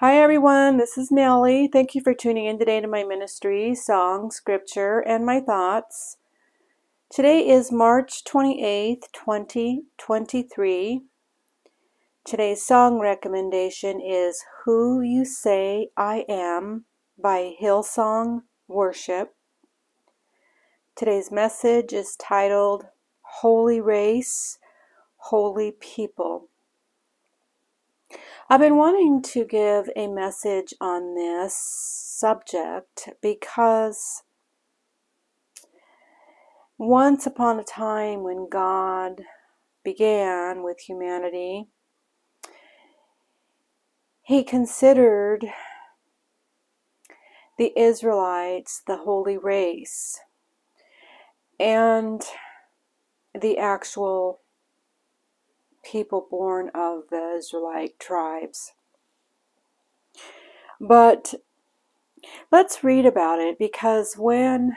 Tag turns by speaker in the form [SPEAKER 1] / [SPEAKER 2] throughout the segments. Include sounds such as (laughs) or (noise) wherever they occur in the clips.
[SPEAKER 1] Hi, everyone. This is Nellie. Thank you for tuning in today to my ministry, song, scripture, and my thoughts. Today is March 28th, 2023. Today's song recommendation is Who You Say I Am by Hillsong Worship. Today's message is titled Holy Race, Holy People. I've been wanting to give a message on this subject because once upon a time when God began with humanity, he considered the Israelites the holy race and the actual people born of the Israelite tribes. But let's read about it because when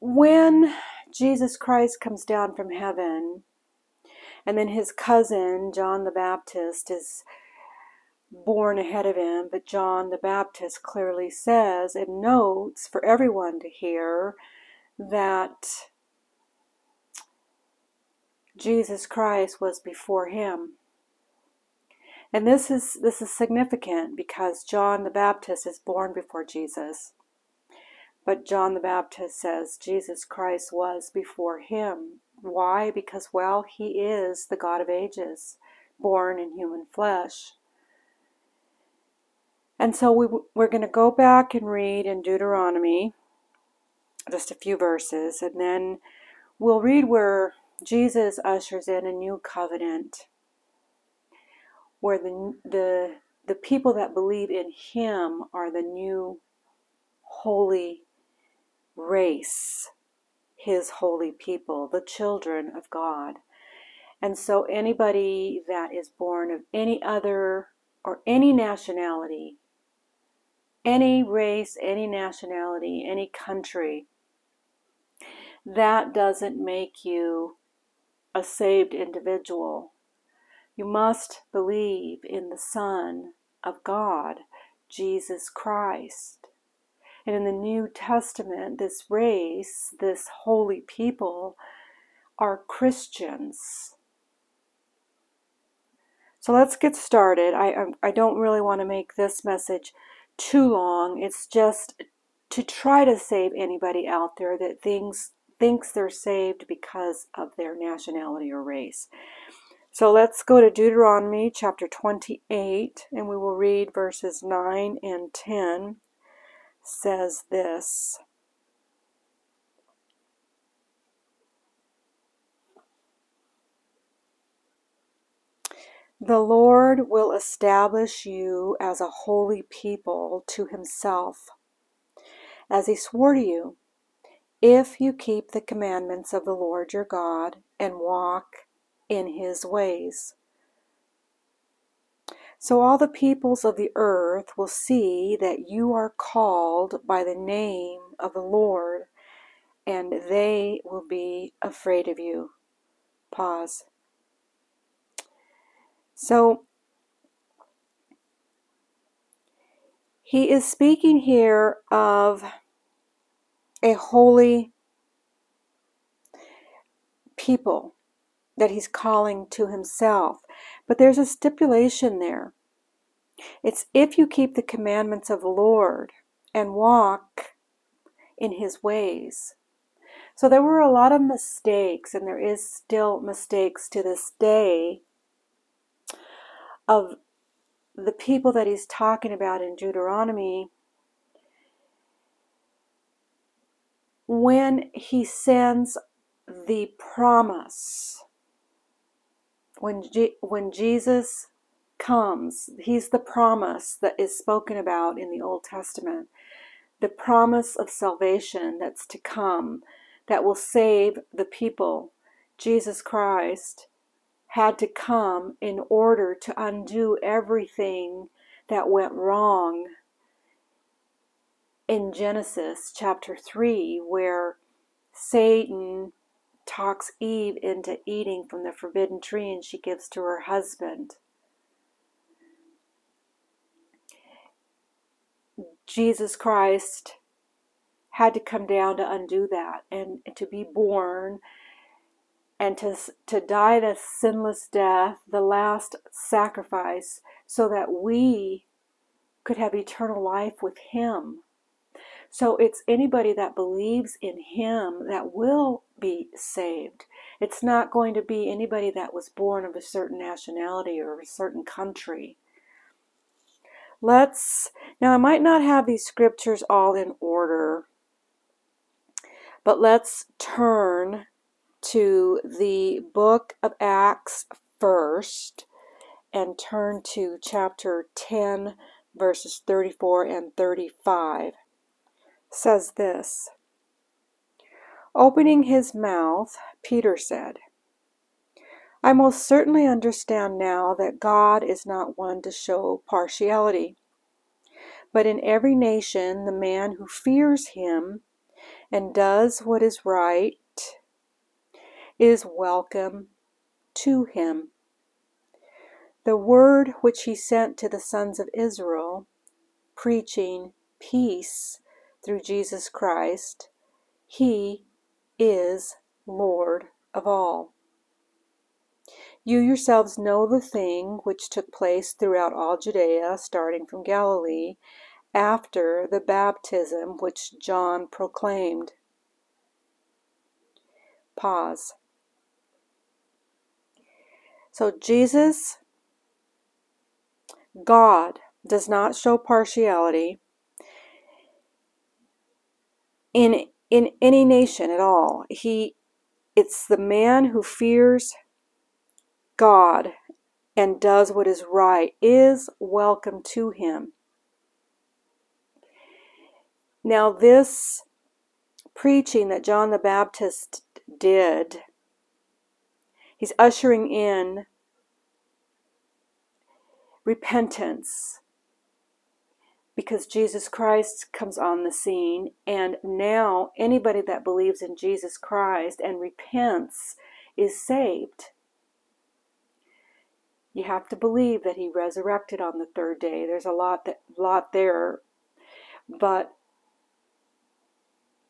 [SPEAKER 1] when Jesus Christ comes down from heaven and then his cousin John the Baptist is born ahead of him, but John the Baptist clearly says and notes for everyone to hear that Jesus Christ was before him. And this is this is significant because John the Baptist is born before Jesus. But John the Baptist says Jesus Christ was before him. Why? Because well, he is the God of ages, born in human flesh. And so we, we're going to go back and read in Deuteronomy just a few verses, and then we'll read where Jesus ushers in a new covenant where the, the, the people that believe in him are the new holy race, his holy people, the children of God. And so anybody that is born of any other or any nationality, any race, any nationality, any country, that doesn't make you a saved individual. You must believe in the Son of God, Jesus Christ. And in the New Testament, this race, this holy people, are Christians. So let's get started. I, um, I don't really want to make this message too long. It's just to try to save anybody out there that thinks thinks they're saved because of their nationality or race. So let's go to Deuteronomy chapter 28 and we will read verses 9 and 10 says this. The Lord will establish you as a holy people to himself, as he swore to you, if you keep the commandments of the Lord your God and walk in his ways. So all the peoples of the earth will see that you are called by the name of the Lord, and they will be afraid of you. Pause. So he is speaking here of a holy people that he's calling to himself. But there's a stipulation there. It's if you keep the commandments of the Lord and walk in his ways. So there were a lot of mistakes, and there is still mistakes to this day of the people that he's talking about in Deuteronomy when he sends the promise. When Je- when Jesus comes he's the promise that is spoken about in the Old Testament. The promise of salvation that's to come that will save the people. Jesus Christ had to come in order to undo everything that went wrong in Genesis chapter 3 where Satan talks Eve into eating from the forbidden tree and she gives to her husband. Jesus Christ had to come down to undo that and, to be born and to, to die the sinless death, the last sacrifice, so that we could have eternal life with Him. So it's anybody that believes in Him that will be saved. It's not going to be anybody that was born of a certain nationality or a certain country. Let's, now I might not have these scriptures all in order, but let's turn to the book of Acts first and turn to chapter 10, verses 34 and 35. Says this Opening his mouth, Peter said, I most certainly understand now that God is not one to show partiality. But in every nation, the man who fears him and does what is right is welcome to him. The word which he sent to the sons of Israel, preaching peace through Jesus Christ, he is Lord of all. You yourselves know the thing which took place throughout all Judea, starting from Galilee, after the baptism which John proclaimed. Pause. So Jesus, God, does not show partiality in in any nation at all. He it's the man who fears God and does what is right is welcome to him. Now this preaching that John the Baptist did He's ushering in repentance because Jesus Christ comes on the scene, and now anybody that believes in Jesus Christ and repents is saved. You have to believe that he resurrected on the third day. There's a lot that lot there, but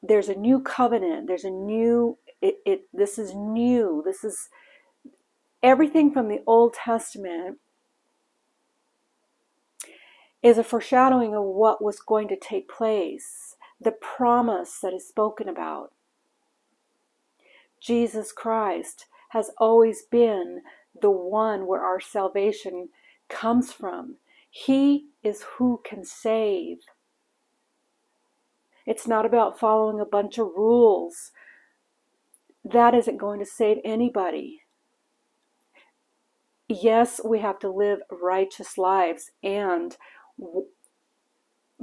[SPEAKER 1] there's a new covenant. There's a new it, it this is new. This is everything from the Old Testament is a foreshadowing of what was going to take place, the promise that is spoken about. Jesus Christ has always been the one where our salvation comes from. He is who can save. It's not about following a bunch of rules. That isn't going to save anybody yes, we have to live righteous lives. And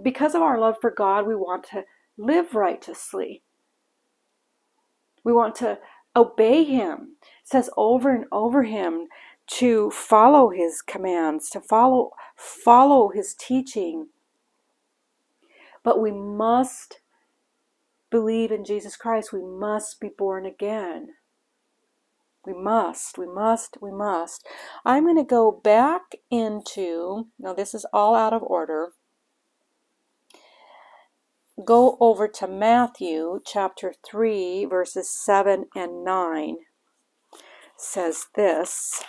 [SPEAKER 1] because of our love for God, we want to live righteously. We want to obey Him. It says over and over Him to follow His commands, to follow follow His teaching. But we must believe in Jesus Christ. We must be born again. We must, we must, we must. I'm going to go back into, now this is all out of order. Go over to Matthew chapter 3, verses 7 and 9. says this.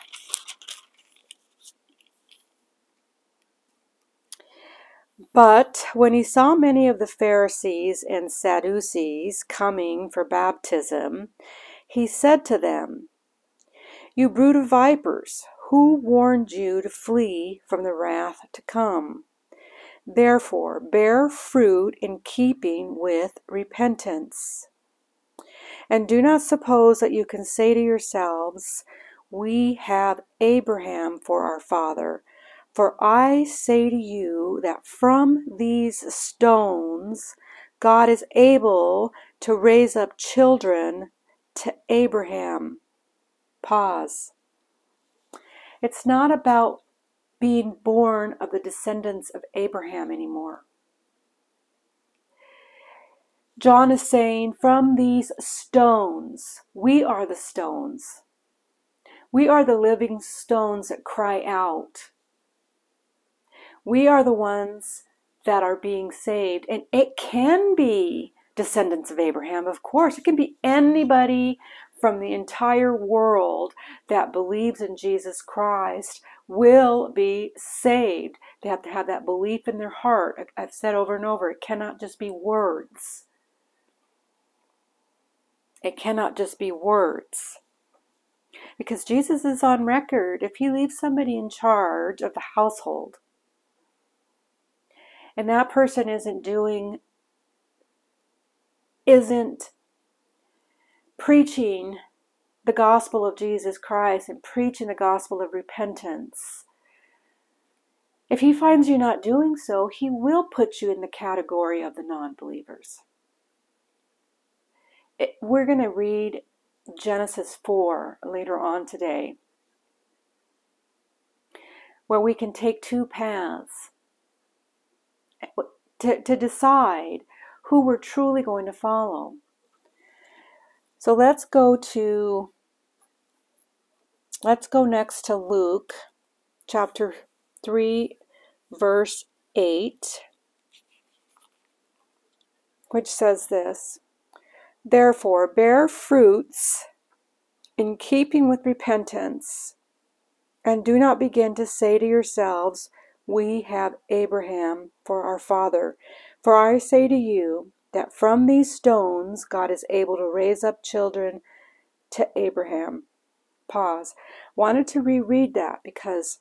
[SPEAKER 1] But when he saw many of the Pharisees and Sadducees coming for baptism, he said to them, you brood of vipers, who warned you to flee from the wrath to come? Therefore, bear fruit in keeping with repentance. And do not suppose that you can say to yourselves, We have Abraham for our father. For I say to you that from these stones God is able to raise up children to Abraham. Pause. It's not about being born of the descendants of Abraham anymore. John is saying, from these stones, we are the stones. We are the living stones that cry out. We are the ones that are being saved. And it can be descendants of Abraham, of course. It can be anybody from the entire world that believes in Jesus Christ will be saved. They have to have that belief in their heart. I've said over and over, it cannot just be words. It cannot just be words. Because Jesus is on record. If he leaves somebody in charge of the household, and that person isn't doing, isn't preaching the gospel of Jesus Christ and preaching the gospel of repentance, if he finds you not doing so, he will put you in the category of the non believers. We're going to read Genesis 4 later on today, where we can take two paths eh, to, to decide who we're truly going to follow. So let's go to, let's go next to Luke chapter 3, verse 8, which says this Therefore, bear fruits in keeping with repentance, and do not begin to say to yourselves, We have Abraham for our father. For I say to you that from these stones God is able to raise up children to Abraham. Pause. Wanted to reread that because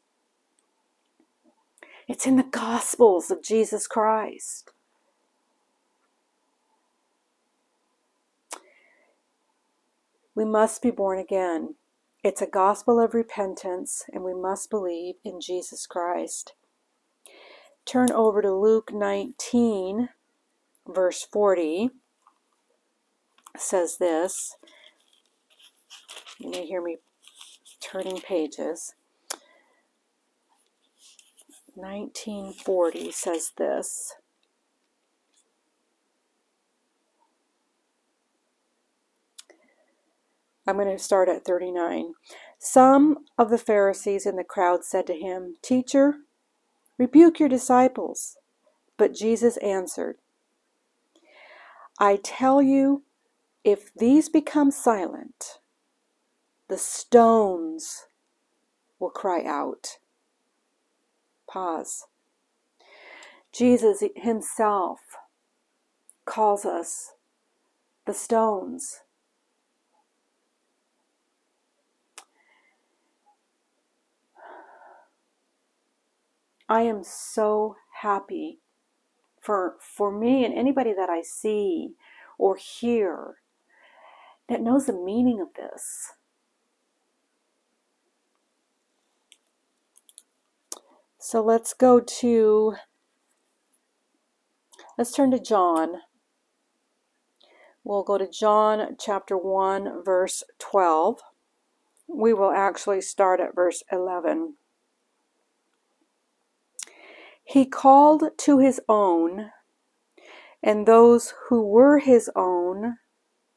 [SPEAKER 1] it's in the Gospels of Jesus Christ. We must be born again. It's a gospel of repentance, and we must believe in Jesus Christ. Turn over to Luke 19, verse 40. Says this. You may hear me turning pages. 1940 says this. I'm going to start at 39. Some of the Pharisees in the crowd said to him, Teacher, rebuke your disciples. But Jesus answered, I tell you, if these become silent, the stones will cry out. Pause. Jesus himself calls us the stones I am so happy for for me and anybody that I see or hear that knows the meaning of this. So let's go to let's turn to John. We'll go to John chapter 1 verse 12. We will actually start at verse 11. He called to his own, and those who were his own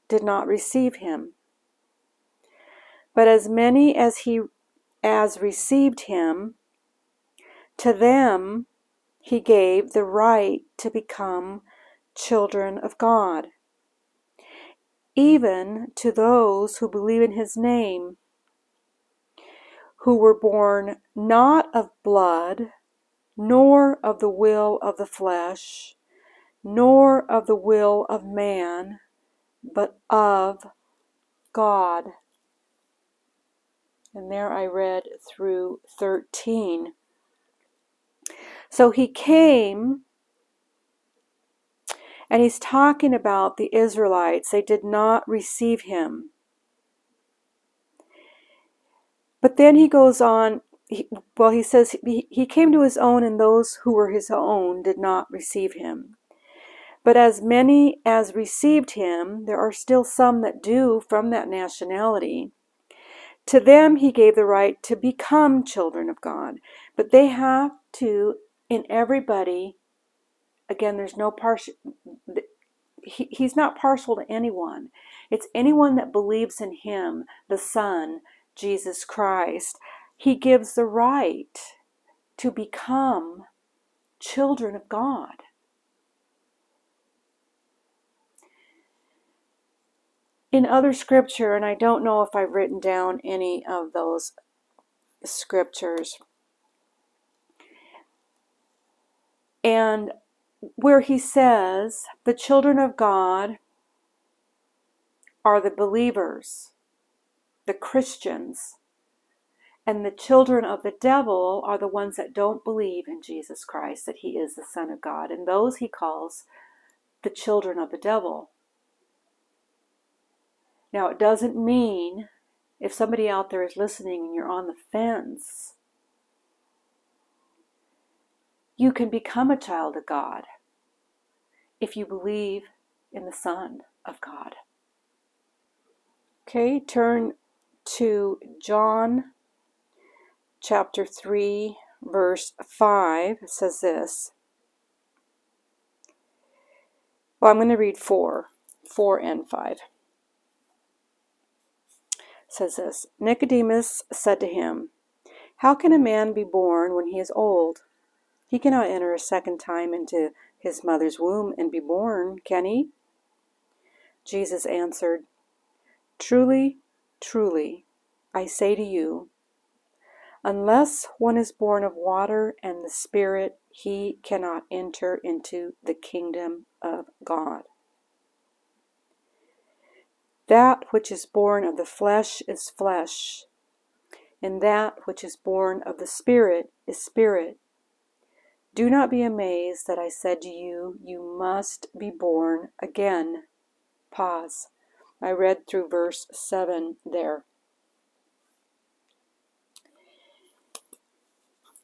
[SPEAKER 1] did not receive him. But as many as he as received him, to them he gave the right to become children of God, even to those who believe in his name, who were born not of blood, nor of the will of the flesh, nor of the will of man, but of God. And there I read through 13. So he came and he's talking about the Israelites. They did not receive him. But then he goes on he, well, he says he, he came to his own, and those who were his own did not receive him. But as many as received him, there are still some that do from that nationality. To them he gave the right to become children of God. But they have to, in everybody, again, there's no partial, he, he's not partial to anyone. It's anyone that believes in him, the Son, Jesus Christ. He gives the right to become children of God. In other scripture, and I don't know if I've written down any of those scriptures, and where he says, the children of God are the believers, the Christians, and the children of the devil are the ones that don't believe in Jesus Christ, that he is the Son of God. And those he calls the children of the devil. Now, it doesn't mean if somebody out there is listening and you're on the fence, you can become a child of God if you believe in the Son of God. Okay, turn to John chapter 3, verse 5. Says this. Well, I'm going to read 4, 4 and 5 says this Nicodemus said to him, How can a man be born when he is old? He cannot enter a second time into his mother's womb and be born, can he? Jesus answered, Truly, truly, I say to you, unless one is born of water and the Spirit, he cannot enter into the kingdom of God. That which is born of the flesh is flesh, and that which is born of the Spirit is spirit. Do not be amazed that I said to you, You must be born again. Pause. I read through verse 7 there.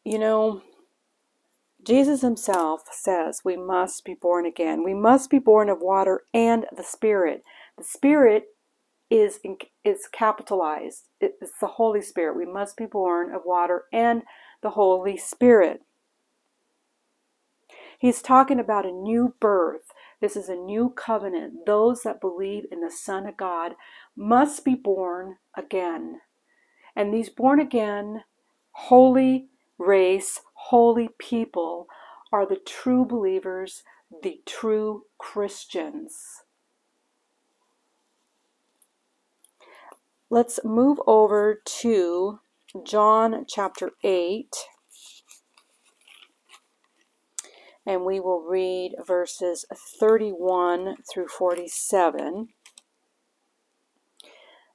[SPEAKER 1] You know, Jesus himself says we must be born again. We must be born of water and the Spirit. The Spirit is is capitalized. It's the Holy Spirit. We must be born of water and the Holy Spirit. He's talking about a new birth. This is a new covenant. Those that believe in the Son of God must be born again. And these born again, holy race, holy people are the true believers, the true Christians. Let's move over to John chapter 8. And we will read verses 31 through 47.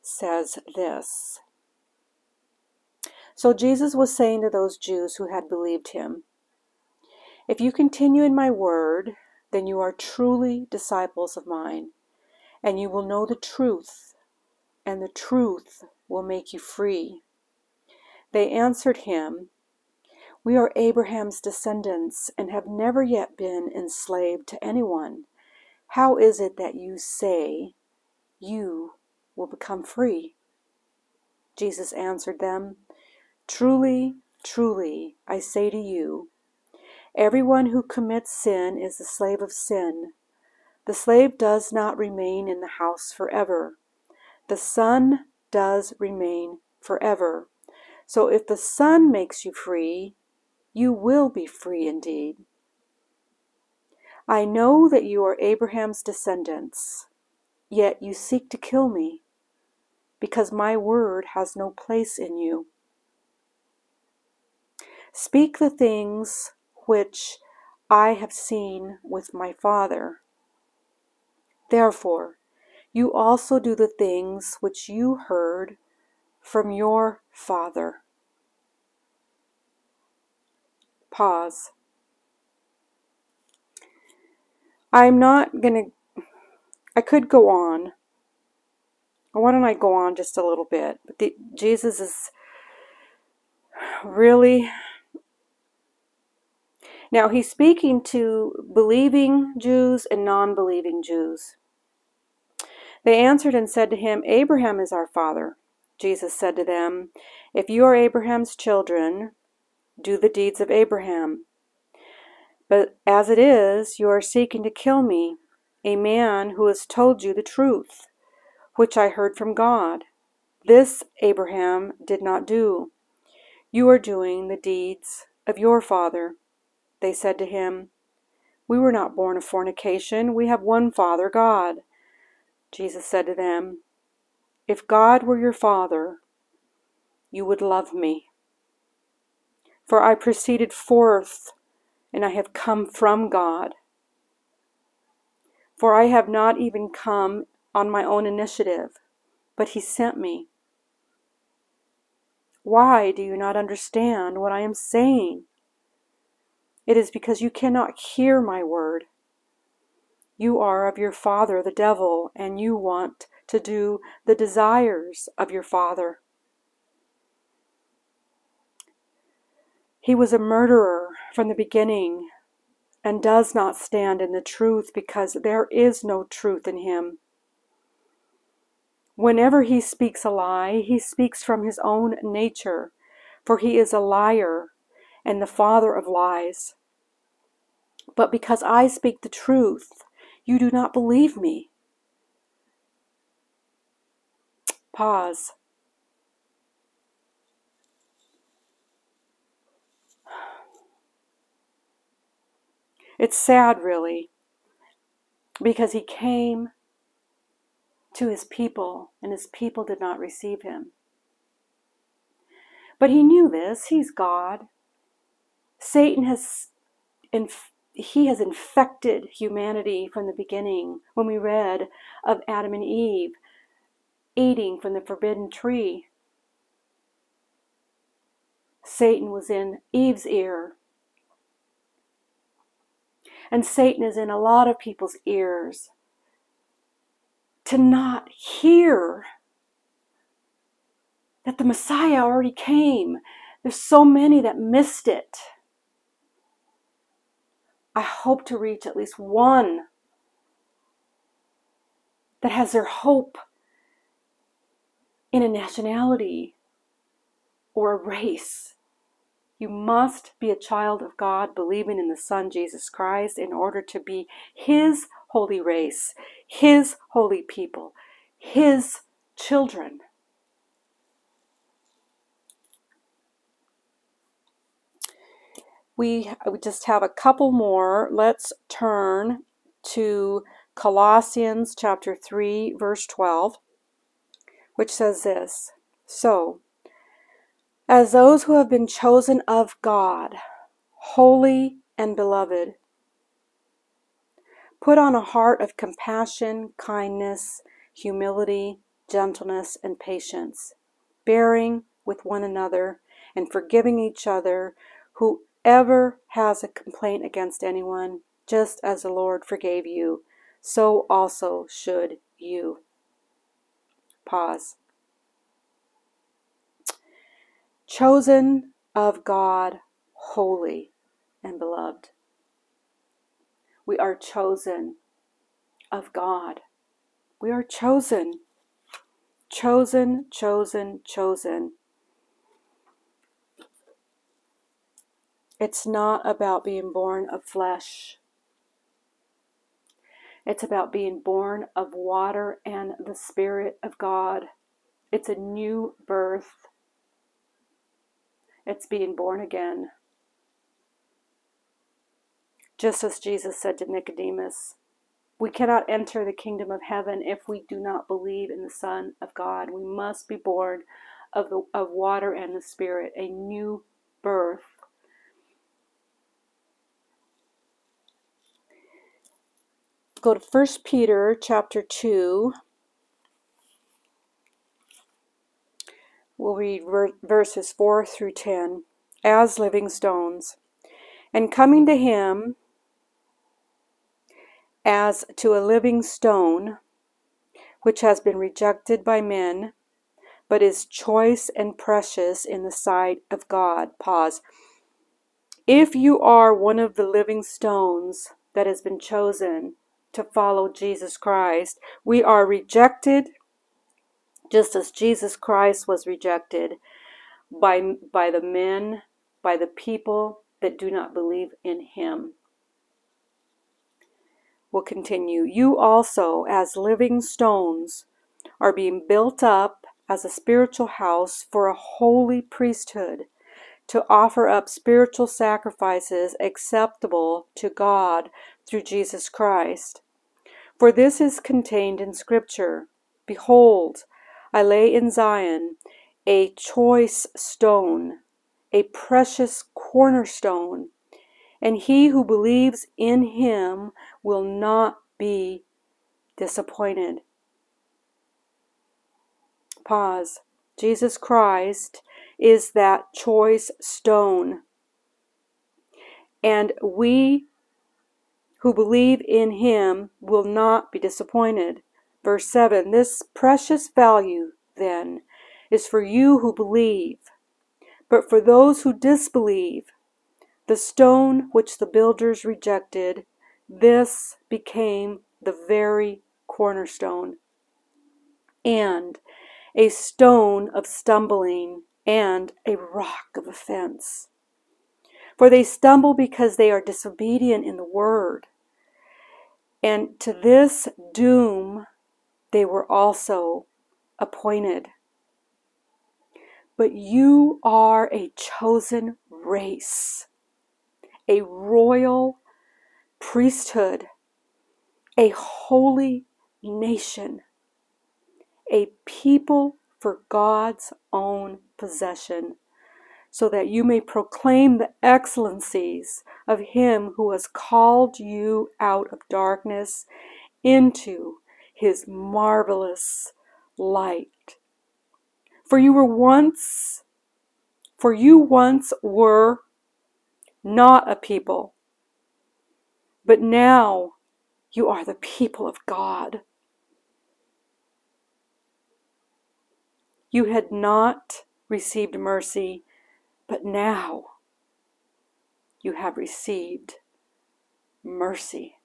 [SPEAKER 1] Says this So Jesus was saying to those Jews who had believed him, If you continue in my word, then you are truly disciples of mine, and you will know the truth and the truth will make you free. They answered him, We are Abraham's descendants and have never yet been enslaved to anyone. How is it that you say you will become free? Jesus answered them, Truly, truly, I say to you, everyone who commits sin is the slave of sin. The slave does not remain in the house forever the Son does remain forever. So if the Son makes you free, you will be free indeed. I know that you are Abraham's descendants, yet you seek to kill me, because my word has no place in you. Speak the things which I have seen with my Father. Therefore, you also do the things which you heard from your father. Pause. I'm not going to, I could go on. Why don't I go on just a little bit? But the, Jesus is really. Now, he's speaking to believing Jews and non believing Jews. They answered and said to him, Abraham is our father. Jesus said to them, If you are Abraham's children, do the deeds of Abraham. But as it is, you are seeking to kill me, a man who has told you the truth, which I heard from God. This Abraham did not do. You are doing the deeds of your father. They said to him, We were not born of fornication. We have one Father, God. Jesus said to them, If God were your Father, you would love me. For I proceeded forth, and I have come from God. For I have not even come on my own initiative, but He sent me. Why do you not understand what I am saying? It is because you cannot hear my word. You are of your father, the devil, and you want to do the desires of your father. He was a murderer from the beginning and does not stand in the truth because there is no truth in him. Whenever he speaks a lie, he speaks from his own nature, for he is a liar and the father of lies. But because I speak the truth, you do not believe me. Pause. It's sad, really, because he came to his people, and his people did not receive him. But he knew this. He's God. Satan has, inf- he has infected humanity from the beginning. When we read of Adam and Eve eating from the forbidden tree, Satan was in Eve's ear and Satan is in a lot of people's ears to not hear that the Messiah already came. There's so many that missed it. I hope to reach at least one that has their hope in a nationality or a race you must be a child of God, believing in the Son Jesus Christ, in order to be His holy race, His holy people, His children. We just have a couple more. Let's turn to Colossians chapter 3, verse 12, which says this So, as those who have been chosen of God, holy and beloved. Put on a heart of compassion, kindness, humility, gentleness, and patience, bearing with one another and forgiving each other. Whoever has a complaint against anyone, just as the Lord forgave you, so also should you. Pause chosen of God, holy and beloved. We are chosen of God. We are chosen. Chosen, chosen, chosen. It's not about being born of flesh. It's about being born of water and the Spirit of God. It's a new birth. It's being born again. Just as Jesus said to Nicodemus, we cannot enter the kingdom of heaven if we do not believe in the Son of God. We must be born of, the, of water and the Spirit, a new birth. Go to 1 Peter chapter 2. We'll read verses 4 through 10 as living stones. And coming to him as to a living stone, which has been rejected by men, but is choice and precious in the sight of God. Pause. If you are one of the living stones that has been chosen to follow Jesus Christ, we are rejected just as Jesus Christ was rejected by, by the men, by the people that do not believe in him. We'll continue. You also, as living stones, are being built up as a spiritual house for a holy priesthood, to offer up spiritual sacrifices acceptable to God through Jesus Christ. For this is contained in Scripture Behold, I lay in Zion a choice stone, a precious cornerstone, and he who believes in him will not be disappointed. Pause. Jesus Christ is that choice stone. And we who believe in him will not be disappointed. Verse 7 This precious value, then, is for you who believe. But for those who disbelieve, the stone which the builders rejected, this became the very cornerstone, and a stone of stumbling, and a rock of offense. For they stumble because they are disobedient in the word. And to this doom they were also appointed. But you are a chosen race, a royal priesthood, a holy nation, a people for God's own possession, so that you may proclaim the excellencies of Him who has called you out of darkness into His marvelous light. For you were once, for you once were not a people, but now you are the people of God. You had not received mercy, but now you have received mercy.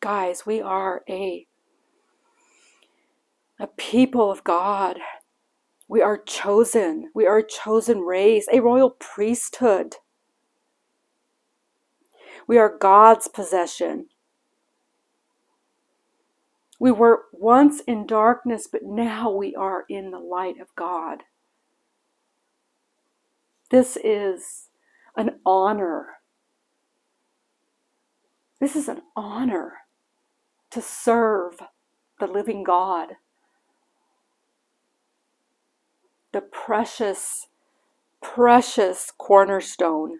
[SPEAKER 1] Guys, we are a a people of God. We are chosen. We are a chosen race, a royal priesthood. We are God's possession. We were once in darkness, but now we are in the light of God. This is an honor. This is an honor to serve the living God. the precious, precious cornerstone.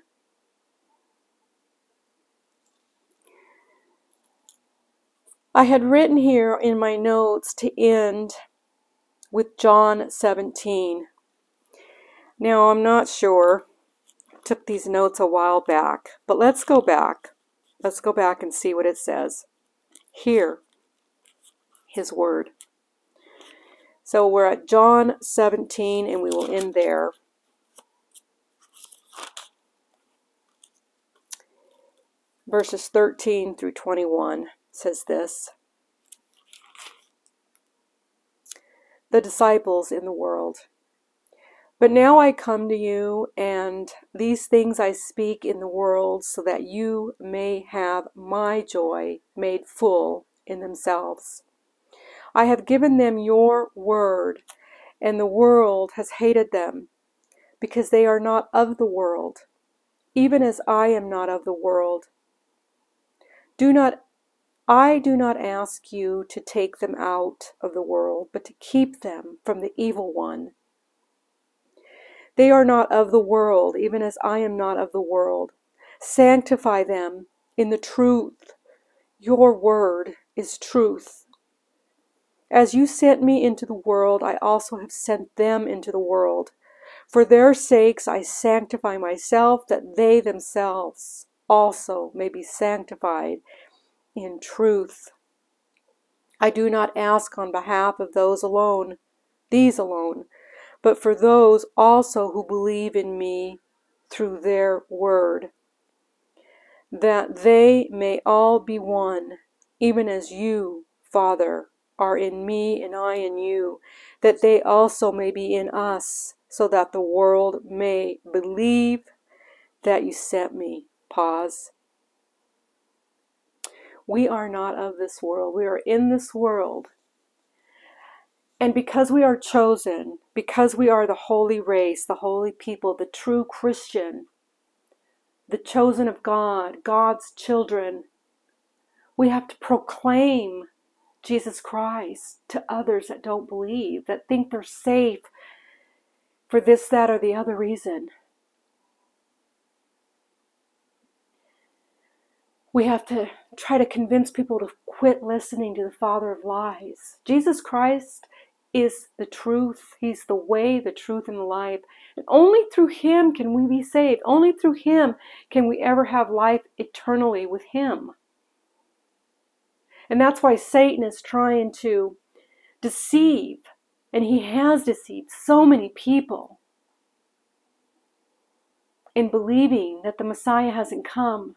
[SPEAKER 1] I had written here in my notes to end with John 17. Now, I'm not sure. took these notes a while back, but let's go back. Let's go back and see what it says. Here, his word. So we're at John 17 and we will end there. Verses 13 through 21 says this The disciples in the world. But now I come to you, and these things I speak in the world, so that you may have my joy made full in themselves. I have given them your word, and the world has hated them, because they are not of the world, even as I am not of the world. Do not I do not ask you to take them out of the world, but to keep them from the evil one. They are not of the world, even as I am not of the world. Sanctify them in the truth. Your word is truth. As you sent me into the world, I also have sent them into the world. For their sakes I sanctify myself, that they themselves also may be sanctified in truth. I do not ask on behalf of those alone, these alone, but for those also who believe in me through their word, that they may all be one, even as you, Father, are in me and I in you, that they also may be in us, so that the world may believe that you sent me. Pause. We are not of this world. We are in this world. And because we are chosen, because we are the holy race, the holy people, the true Christian, the chosen of God, God's children, we have to proclaim Jesus Christ to others that don't believe, that think they're safe for this, that, or the other reason. We have to try to convince people to quit listening to the father of lies. Jesus Christ is the truth. He's the way, the truth, and the life. And only through Him can we be saved. Only through Him can we ever have life eternally with Him. And that's why Satan is trying to deceive, and he has deceived so many people in believing that the Messiah hasn't come.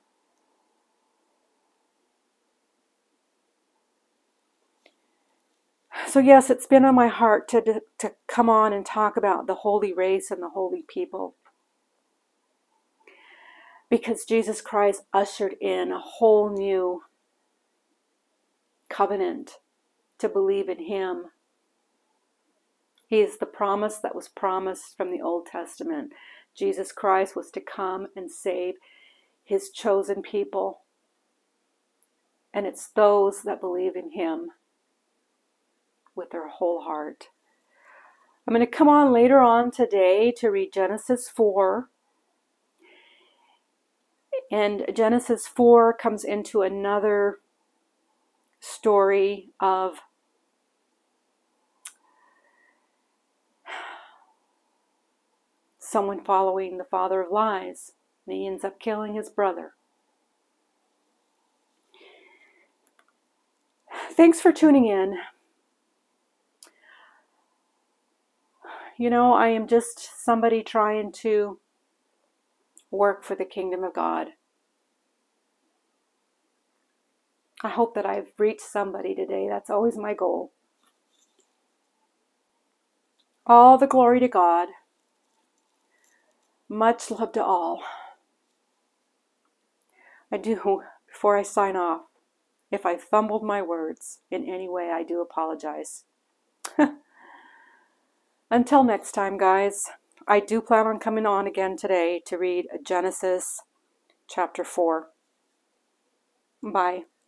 [SPEAKER 1] So, yes, it's been on my heart to, to come on and talk about the holy race and the holy people. Because Jesus Christ ushered in a whole new covenant to believe in Him. He is the promise that was promised from the Old Testament. Jesus Christ was to come and save His chosen people. And it's those that believe in Him with their whole heart. I'm going to come on later on today to read Genesis 4. And Genesis 4 comes into another story of someone following the father of lies, and he ends up killing his brother. Thanks for tuning in. You know, I am just somebody trying to work for the kingdom of God. I hope that I've reached somebody today. That's always my goal. All the glory to God. Much love to all. I do, before I sign off, if I fumbled my words in any way, I do apologize. (laughs) Until next time, guys, I do plan on coming on again today to read Genesis chapter 4. Bye.